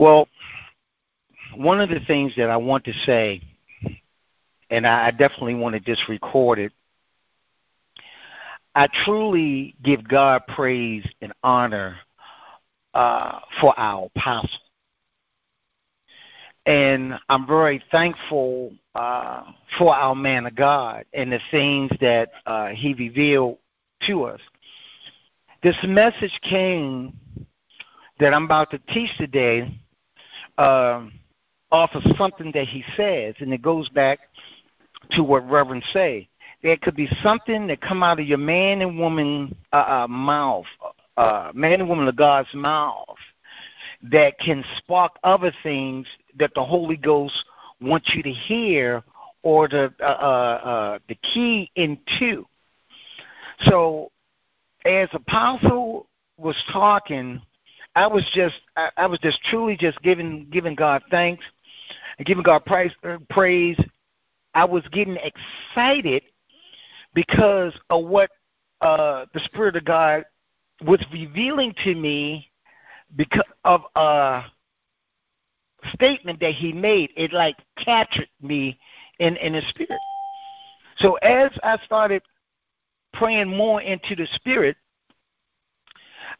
Well, one of the things that I want to say, and I definitely want to just record it, I truly give God praise and honor uh, for our apostle. And I'm very thankful uh, for our man of God and the things that uh, he revealed to us. This message came that I'm about to teach today uh, off of something that he says, and it goes back to what Reverend say. There could be something that come out of your man and woman uh, uh, mouth, uh, man and woman of God's mouth, that can spark other things that the Holy Ghost wants you to hear or the uh, uh, uh, the key into. So, as Apostle was talking, I was just I, I was just truly just giving giving God thanks and giving God praise. Uh, praise. I was getting excited because of what uh, the Spirit of God was revealing to me because of a statement that he made. It like captured me in in the spirit. So as I started praying more into the spirit,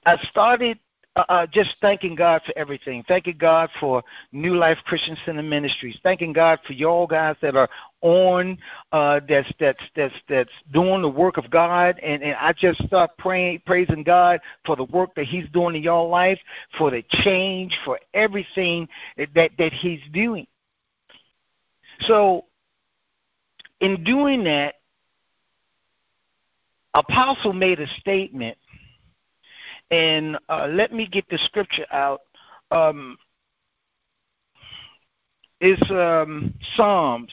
I started uh, uh, just thanking God for everything. Thanking God for New Life Christian Center Ministries. Thanking God for y'all guys that are on, uh, that's that's that's that's doing the work of God. And, and I just start praying, praising God for the work that He's doing in y'all life, for the change, for everything that that He's doing. So, in doing that, Apostle made a statement and uh, let me get the scripture out. Um, it's um, Psalms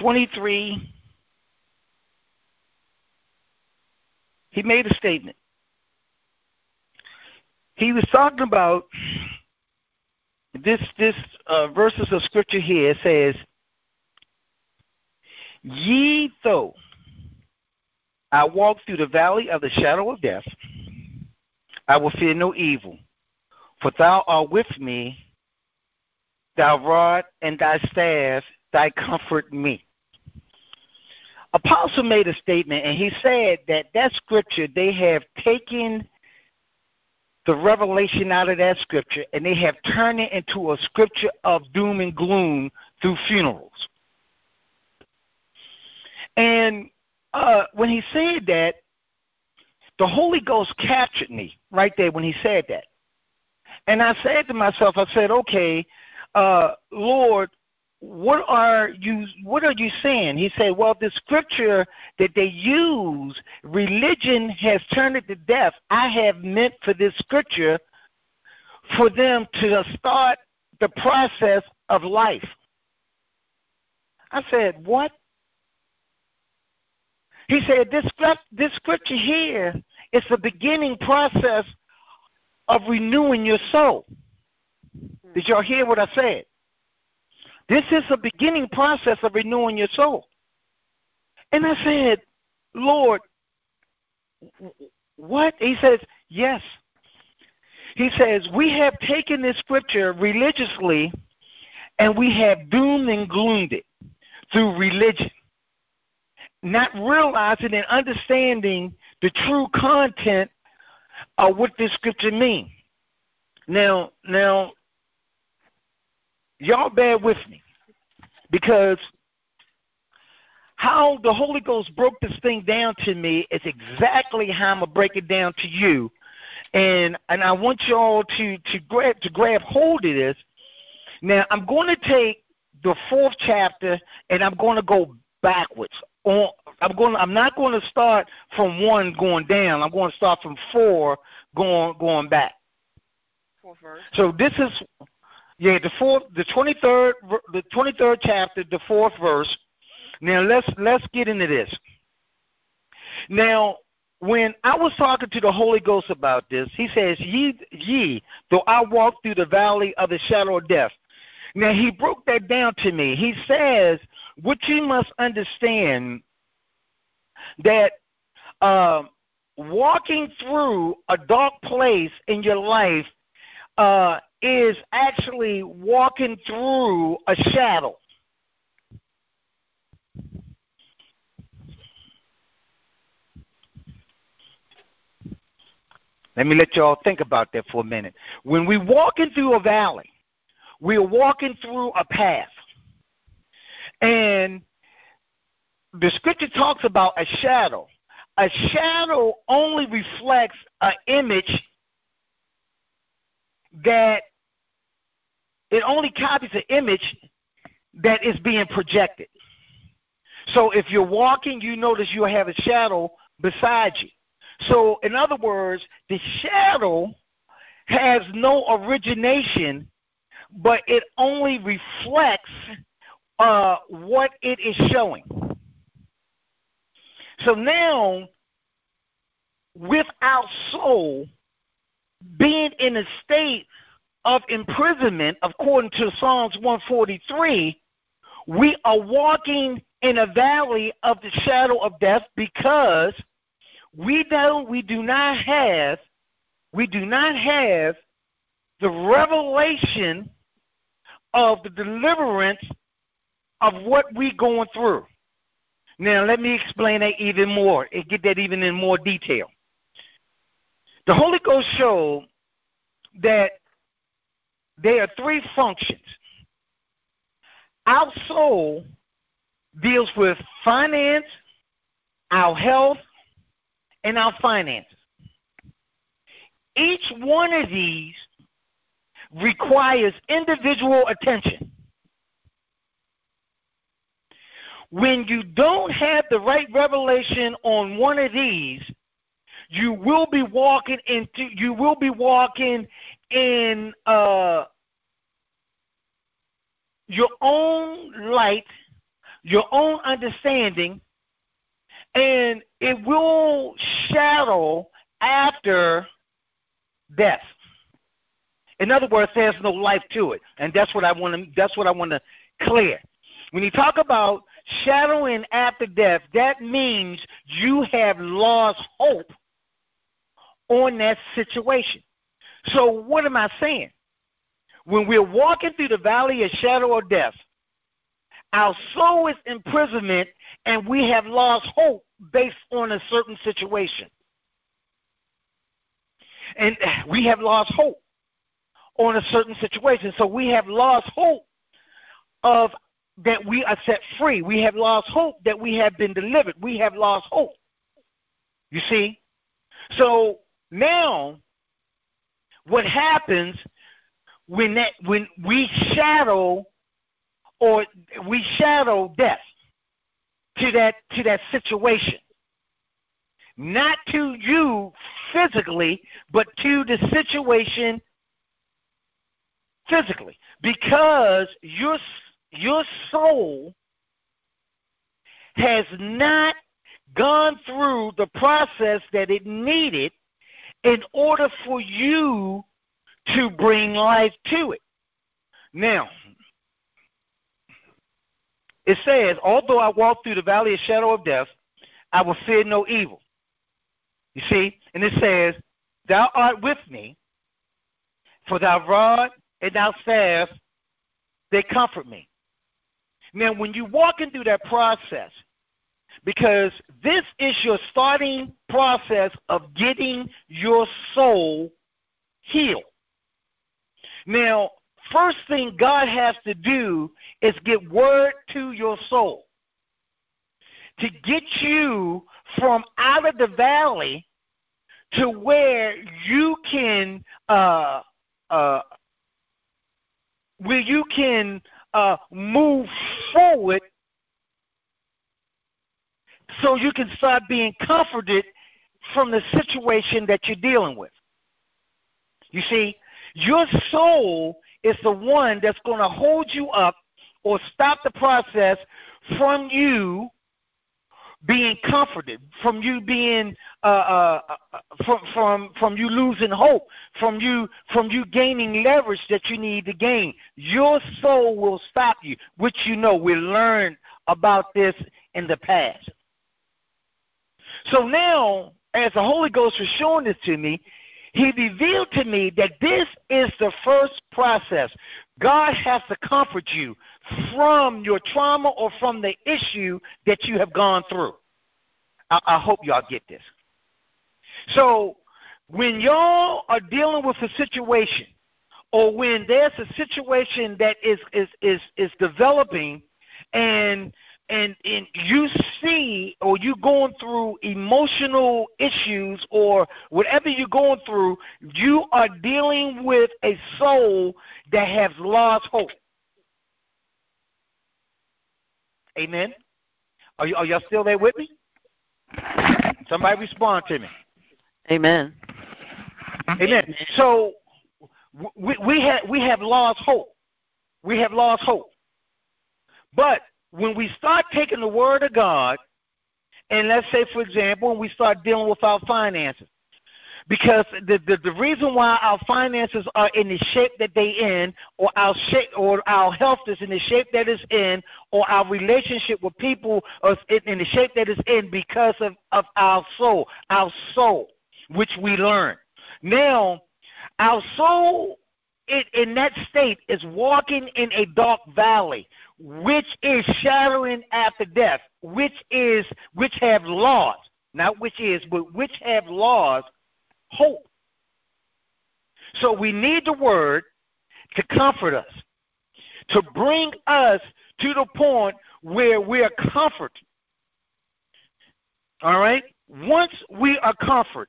23. He made a statement. He was talking about this this uh, verses of scripture here says, "Ye though I walk through the valley of the shadow of death. I will fear no evil, for thou art with me. Thy rod and thy staff, thy comfort me. Apostle made a statement, and he said that that scripture, they have taken the revelation out of that scripture and they have turned it into a scripture of doom and gloom through funerals. And uh, when he said that, the Holy Ghost captured me right there when he said that. And I said to myself, I said, okay, uh, Lord, what are you what are you saying? He said, Well, the scripture that they use, religion has turned it to death. I have meant for this scripture for them to start the process of life. I said, What? He said, this, this scripture here is the beginning process of renewing your soul. Hmm. Did y'all hear what I said? This is the beginning process of renewing your soul. And I said, Lord, what? He says, yes. He says, we have taken this scripture religiously and we have doomed and gloomed it through religion not realizing and understanding the true content of what this scripture means. Now, now, y'all bear with me because how the Holy Ghost broke this thing down to me is exactly how I'm gonna break it down to you, and and I want y'all to to grab to grab hold of this. Now, I'm going to take the fourth chapter and I'm going to go backwards on I'm going I'm not going to start from 1 going down. I'm going to start from 4 going going back. Fourth verse. So this is yeah, the fourth the 23rd the 23rd chapter, the 4th verse. Now let's let's get into this. Now, when I was talking to the Holy Ghost about this, he says, Ye ye, though I walk through the valley of the shadow of death. Now he broke that down to me. He says, What you must understand that um, walking through a dark place in your life uh, is actually walking through a shadow. Let me let y'all think about that for a minute. When we walking through a valley, we are walking through a path. And the scripture talks about a shadow. A shadow only reflects an image that it only copies an image that is being projected. So if you're walking, you notice you have a shadow beside you. So, in other words, the shadow has no origination, but it only reflects uh, what it is showing. So now, with our soul being in a state of imprisonment, according to Psalms 143, we are walking in a valley of the shadow of death because we know we do not have we do not have the revelation of the deliverance of what we're going through. Now, let me explain that even more and get that even in more detail. The Holy Ghost showed that there are three functions. Our soul deals with finance, our health, and our finances. Each one of these requires individual attention. When you don't have the right revelation on one of these, you will be walking into you will be walking in uh, your own light, your own understanding, and it will shadow after death. In other words, there's no life to it, and that's what I want to. That's what I want to clear. When you talk about shadowing after death, that means you have lost hope on that situation. So, what am I saying? When we're walking through the valley of shadow of death, our soul is imprisonment and we have lost hope based on a certain situation. And we have lost hope on a certain situation. So we have lost hope of that we are set free. We have lost hope that we have been delivered. We have lost hope. You see? So now what happens when that when we shadow or we shadow death to that to that situation not to you physically but to the situation physically because your your soul has not gone through the process that it needed in order for you to bring life to it. Now, it says, Although I walk through the valley of shadow of death, I will fear no evil. You see? And it says, Thou art with me, for thy rod and thy staff, they comfort me. Now, when you're walking through that process, because this is your starting process of getting your soul healed. Now, first thing God has to do is get word to your soul to get you from out of the valley to where you can uh, uh, where you can uh, move forward so you can start being comforted from the situation that you're dealing with. You see, your soul is the one that's going to hold you up or stop the process from you being comforted, from you being uh, uh, uh, from from from you losing hope, from you from you gaining leverage that you need to gain. Your soul will stop you, which you know we learned about this in the past. So now as the Holy Ghost was showing this to me, he revealed to me that this is the first process. God has to comfort you from your trauma or from the issue that you have gone through. I, I hope y'all get this. So, when y'all are dealing with a situation, or when there's a situation that is is is, is developing, and and and you see or you're going through emotional issues or whatever you're going through, you are dealing with a soul that has lost hope. Amen. Are you are y'all still there with me? Somebody respond to me. Amen. Amen. So we we have we have lost hope. We have lost hope. But when we start taking the word of God, and let's say, for example, when we start dealing with our finances, because the, the the reason why our finances are in the shape that they in, or our shape, or our health is in the shape that it's in, or our relationship with people is in the shape that it's in, because of of our soul, our soul, which we learn. Now, our soul it, in that state is walking in a dark valley, which is shadowing after death, which is which have lost, not which is, but which have lost hope. So we need the word to comfort us, to bring us to the point where we are comforted. All right? Once we are comforted,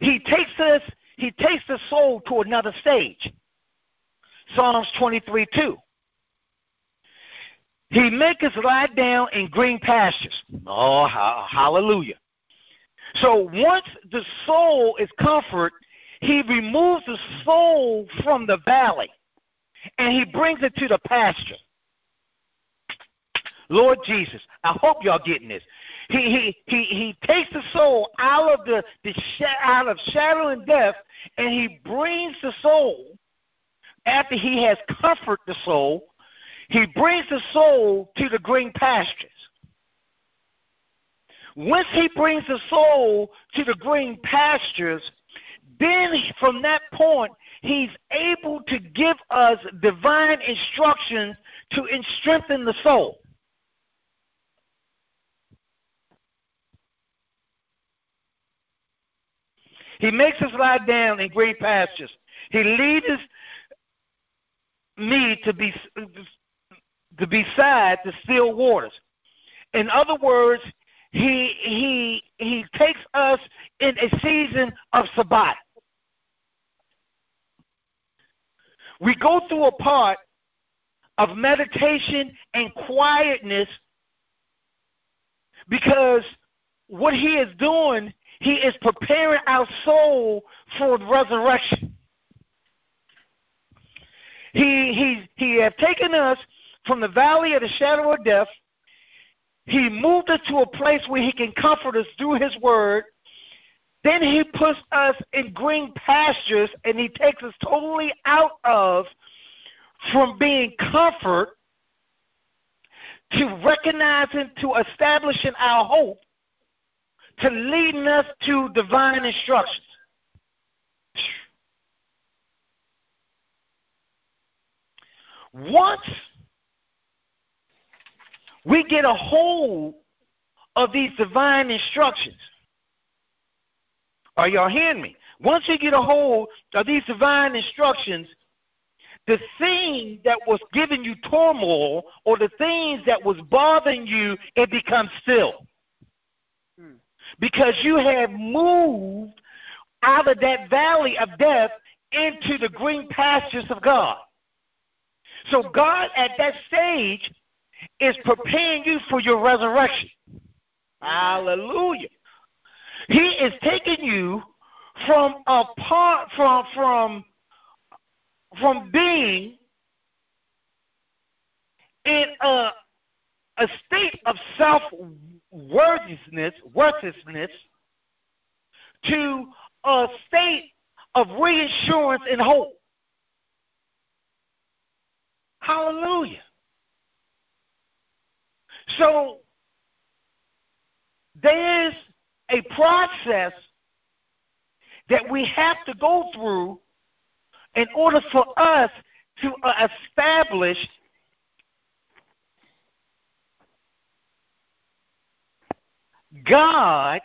He takes us, he takes the soul to another stage. Psalms 23 2. He makes us lie down in green pastures. Oh, hallelujah. So once the soul is comfort, he removes the soul from the valley and he brings it to the pasture. Lord Jesus, I hope y'all getting this. He he he he takes the soul out of the, the out of shadow and death, and he brings the soul after he has comforted the soul. He brings the soul to the green pastures. Once he brings the soul to the green pastures, then from that point, he's able to give us divine instructions to strengthen the soul. He makes us lie down in green pastures. He leads me to be to beside the still waters. In other words, he he he takes us in a season of Sabbath. We go through a part of meditation and quietness because what he is doing he is preparing our soul for resurrection. He, he, he has taken us from the valley of the shadow of death. He moved us to a place where he can comfort us through his word. Then he puts us in green pastures and he takes us totally out of from being comfort to recognizing, to establishing our hope to leading us to divine instructions. Once we get a hold of these divine instructions, are y'all hearing me? Once you get a hold of these divine instructions, the thing that was giving you turmoil or the things that was bothering you, it becomes still because you have moved out of that valley of death into the green pastures of God. So God at that stage is preparing you for your resurrection. Hallelujah. He is taking you from apart from from from being in a a state of self worthiness, worthlessness to a state of reassurance and hope. Hallelujah. So there's a process that we have to go through in order for us to uh, establish God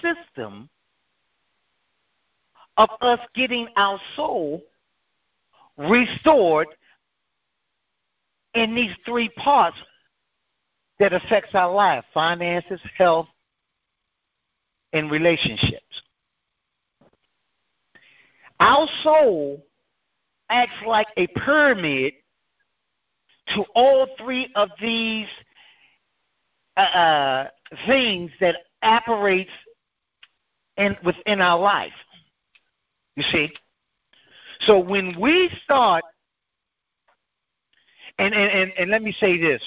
system of us getting our soul restored in these three parts that affects our life finances health and relationships. Our soul acts like a pyramid to all three of these uh, uh things that operates in, within our life. You see? So when we start, and, and, and, and let me say this.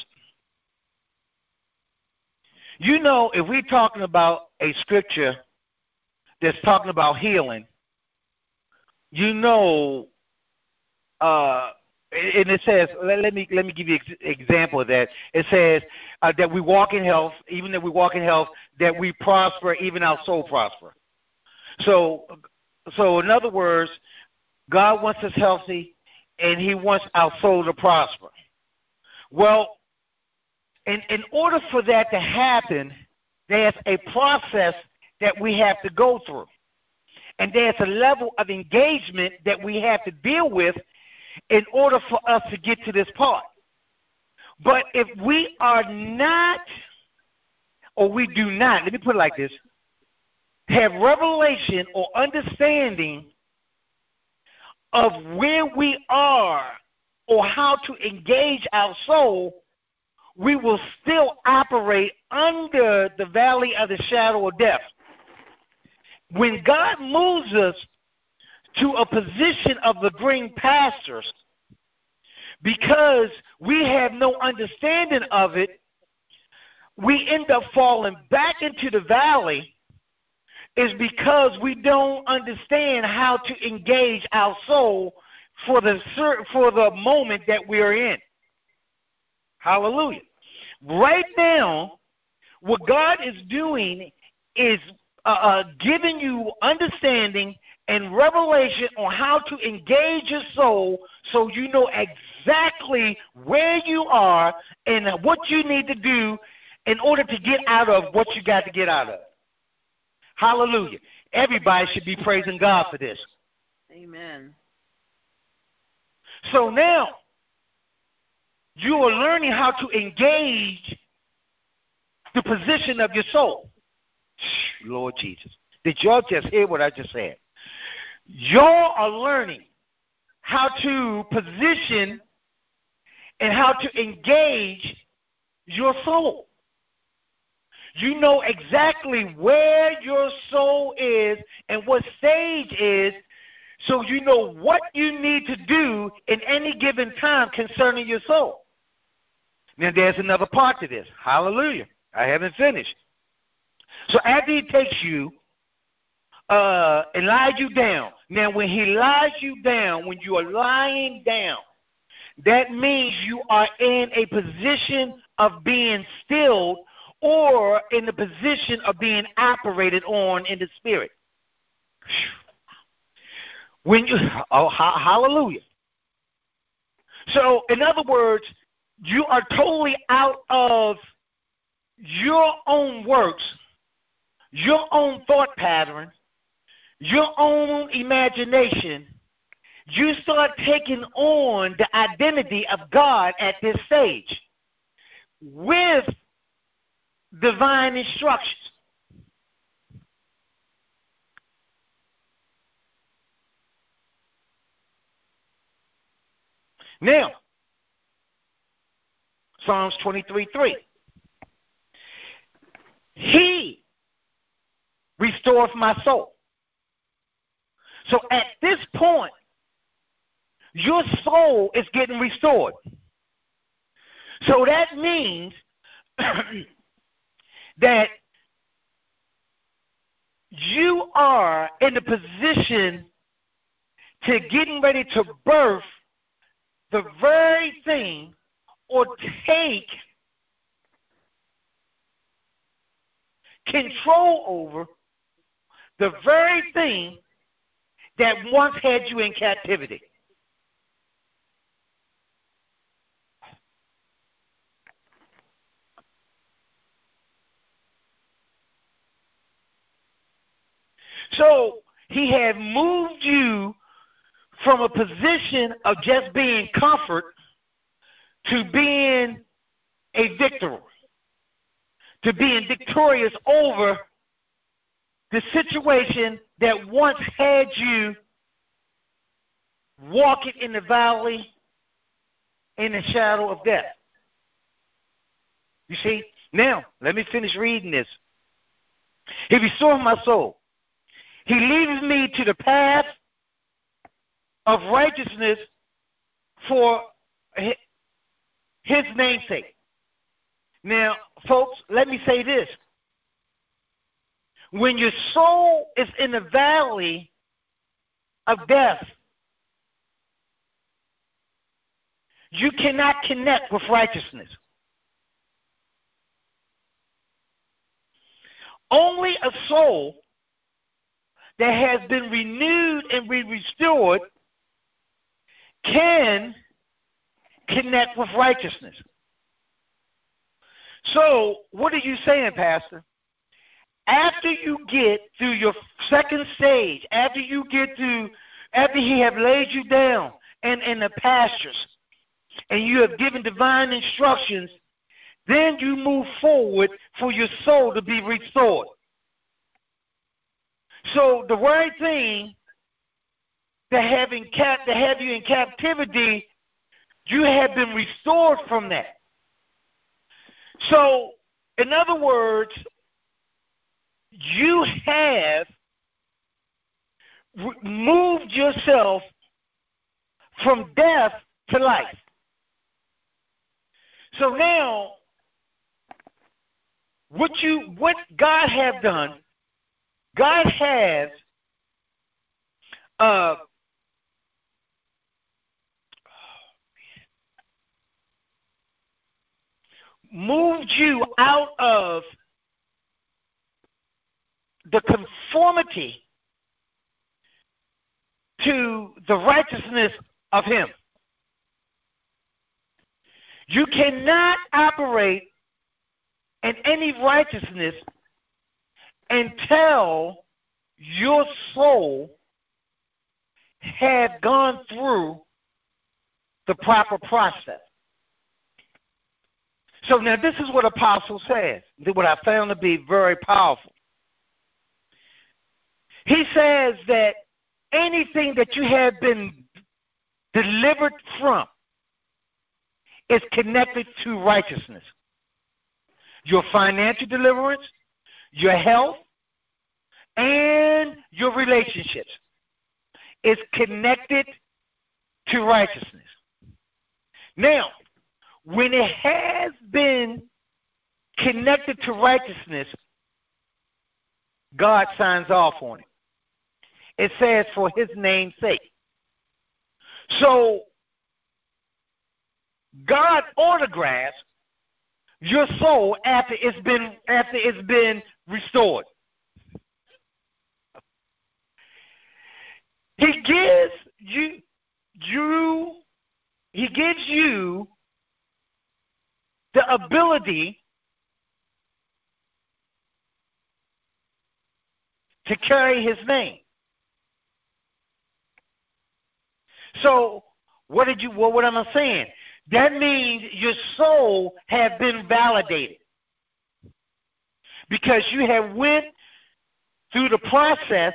You know, if we're talking about a scripture that's talking about healing, you know uh, and it says, let, let, me let me give you an ex- example of that. It says uh, that we walk in health, even that we walk in health, that we prosper, even our soul prosper. So, so in other words, God wants us healthy, and He wants our soul to prosper. Well, in in order for that to happen, there's a process that we have to go through, and there's a level of engagement that we have to deal with in order for us to get to this part. But if we are not, or we do not, let me put it like this, have revelation or understanding of where we are or how to engage our soul, we will still operate under the valley of the shadow of death. When God moves us to a position of the green pastures because we have no understanding of it, we end up falling back into the valley is because we don't understand how to engage our soul for the for the moment that we're in. Hallelujah. Right now, what God is doing is uh, uh, giving you understanding and revelation on how to engage your soul so you know exactly where you are and what you need to do in order to get out of what you got to get out of. Hallelujah. Everybody should be praising God for this. Amen. So now, you are learning how to engage the position of your soul. Lord Jesus. Did y'all just hear what I just said? Y'all are learning how to position and how to engage your soul. You know exactly where your soul is and what stage is, so you know what you need to do in any given time concerning your soul. Now, there's another part to this. Hallelujah. I haven't finished. So, after he takes you uh, and lies you down. Now, when he lies you down, when you are lying down, that means you are in a position of being stilled or in the position of being operated on in the spirit. When you, oh, hallelujah. So, in other words, you are totally out of your own works, your own thought pattern, your own imagination, you start taking on the identity of God at this stage with divine instructions. Now, Psalms 23 3. He restoreth my soul. So at this point, your soul is getting restored. So that means that you are in a position to getting ready to birth the very thing or take control over the very thing that once had you in captivity. So he had moved you from a position of just being comfort to being a victor, to being victorious over the situation that once had you walking in the valley in the shadow of death. You see? Now, let me finish reading this. He restores my soul. He leads me to the path of righteousness for his namesake. Now, folks, let me say this. When your soul is in the valley of death, you cannot connect with righteousness. Only a soul that has been renewed and restored can connect with righteousness. So, what are you saying, Pastor? After you get through your second stage, after you get through, after He have laid you down in, in the pastures, and you have given divine instructions, then you move forward for your soul to be restored. So the right thing to have, in cap- to have you in captivity, you have been restored from that. So, in other words, you have moved yourself from death to life. So now, what you what God have done God has uh, moved you out of the conformity to the righteousness of Him. You cannot operate in any righteousness until your soul had gone through the proper process. So now this is what Apostle says, what I found to be very powerful. He says that anything that you have been delivered from is connected to righteousness. Your financial deliverance, your health, and your relationships is connected to righteousness. Now, when it has been connected to righteousness, God signs off on it. It says for his name's sake. So God autographs your soul after it's been after it's been restored. He gives you you he gives you the ability to carry his name. So what did you well, what am I saying? That means your soul has been validated. Because you have went through the process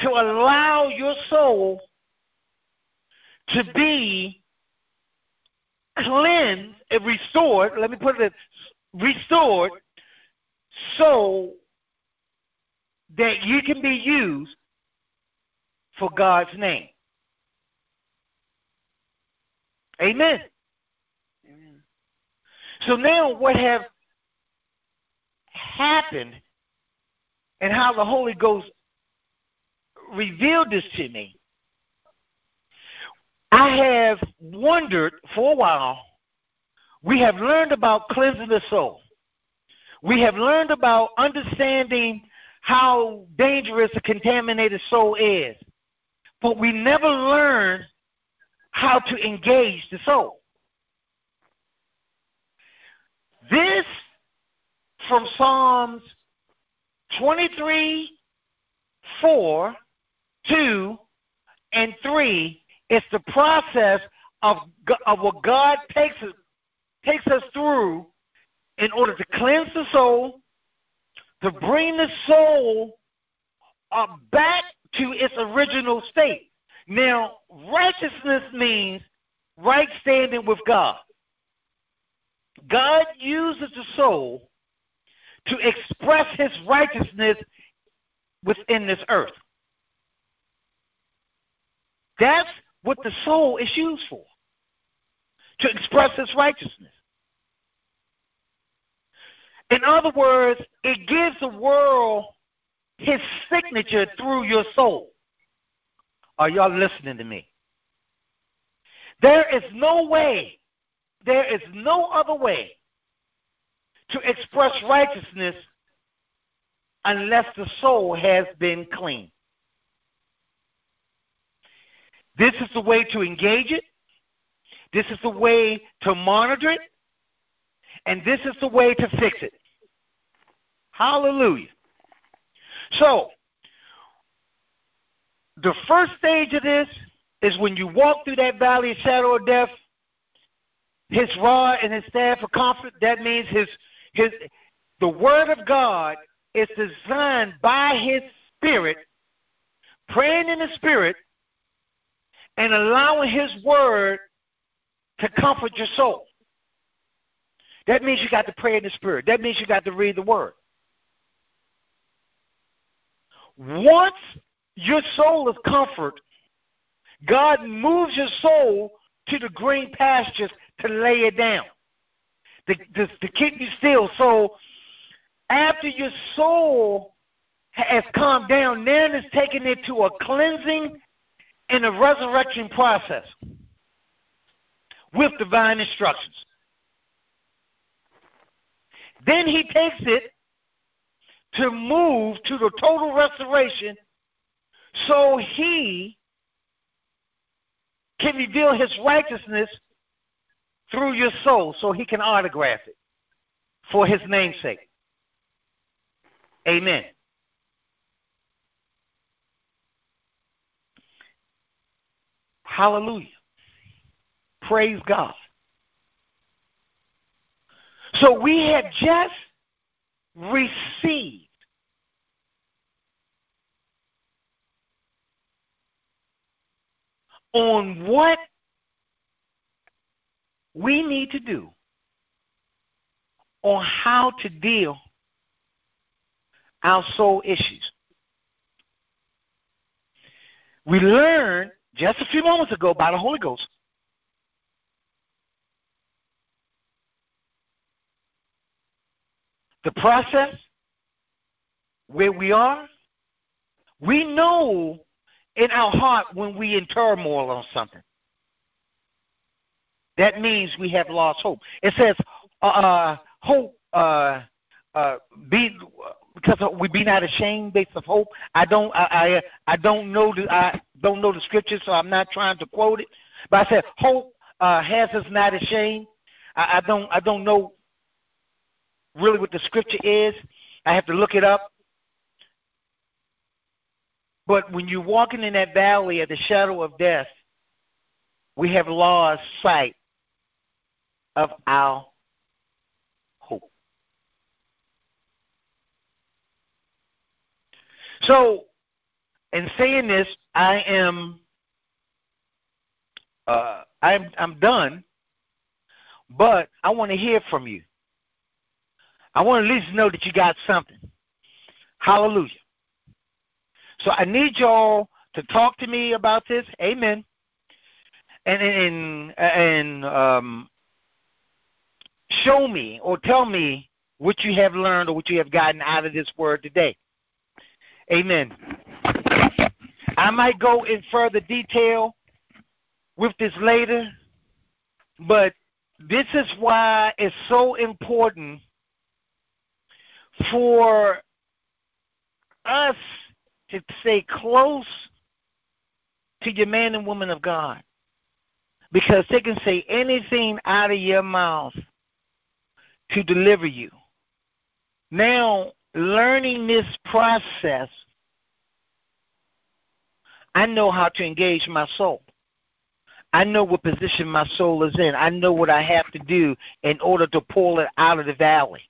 to allow your soul to be cleansed and restored. Let me put it restored so that you can be used for God's name. Amen. Amen. So now what have happened and how the Holy Ghost revealed this to me I have wondered for a while. We have learned about cleansing the soul. We have learned about understanding how dangerous a contaminated soul is. But we never learned how to engage the soul. This from Psalms 23, 4, 2, and 3 is the process of, of what God takes us, takes us through in order to cleanse the soul, to bring the soul uh, back to its original state. Now, righteousness means right standing with God. God uses the soul to express his righteousness within this earth. That's what the soul is used for to express its righteousness. In other words, it gives the world his signature through your soul. Are y'all listening to me? There is no way, there is no other way to express righteousness unless the soul has been clean. This is the way to engage it. This is the way to monitor it. And this is the way to fix it. Hallelujah. So, the first stage of this is when you walk through that valley of shadow of death, his rod and his staff of comfort, that means his his the word of God is designed by his spirit, praying in the spirit, and allowing his word to comfort your soul. That means you got to pray in the spirit. That means you got to read the word. Once your soul is comfort, God moves your soul to the green pastures to lay it down, to, to, to keep you still. So after your soul has calmed down, then it's taken it to a cleansing and a resurrection process with divine instructions. Then he takes it to move to the total restoration so he can reveal his righteousness through your soul so he can autograph it for his namesake. Amen. Hallelujah. Praise God. So we had just received on what we need to do on how to deal our soul issues. We learned just a few moments ago by the Holy Ghost the process, where we are, we know in our heart when we in turmoil on something. That means we have lost hope. It says, uh, uh hope, uh, uh, be because we be not ashamed based of hope. I don't, I, I, I don't know the, I don't know the scripture, so I'm not trying to quote it. But I said, hope uh, has us not ashamed. I, I don't, I don't know really what the scripture is. I have to look it up. But when you're walking in that valley of the shadow of death, we have lost sight of our hope. So, in saying this, I am uh, I'm I'm done, but I want to hear from you. I want to at least know that you got something. Hallelujah. So I need y'all to talk to me about this. Amen. And and and um, show me or tell me what you have learned or what you have gotten out of this word today. Amen. I might go in further detail with this later, but this is why it's so important for us to stay close to your man and woman of God. Because they can say anything out of your mouth to deliver you. Now, learning this process, I know how to engage my soul. I know what position my soul is in. I know what I have to do in order to pull it out of the valley.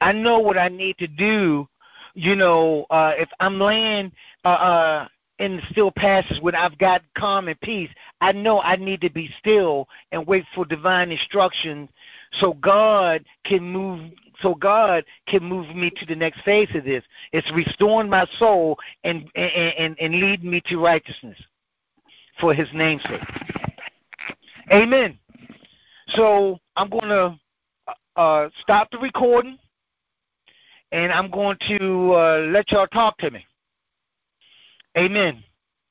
I know what I need to do. You know, uh, if I'm laying uh, uh, in the still passes when I've got calm and peace, I know I need to be still and wait for divine instruction so God can move so God can move me to the next phase of this. It's restoring my soul and and, and, and lead me to righteousness for his namesake. Amen. So I'm going to uh, stop the recording and I'm going to uh, let y'all talk to me. Amen.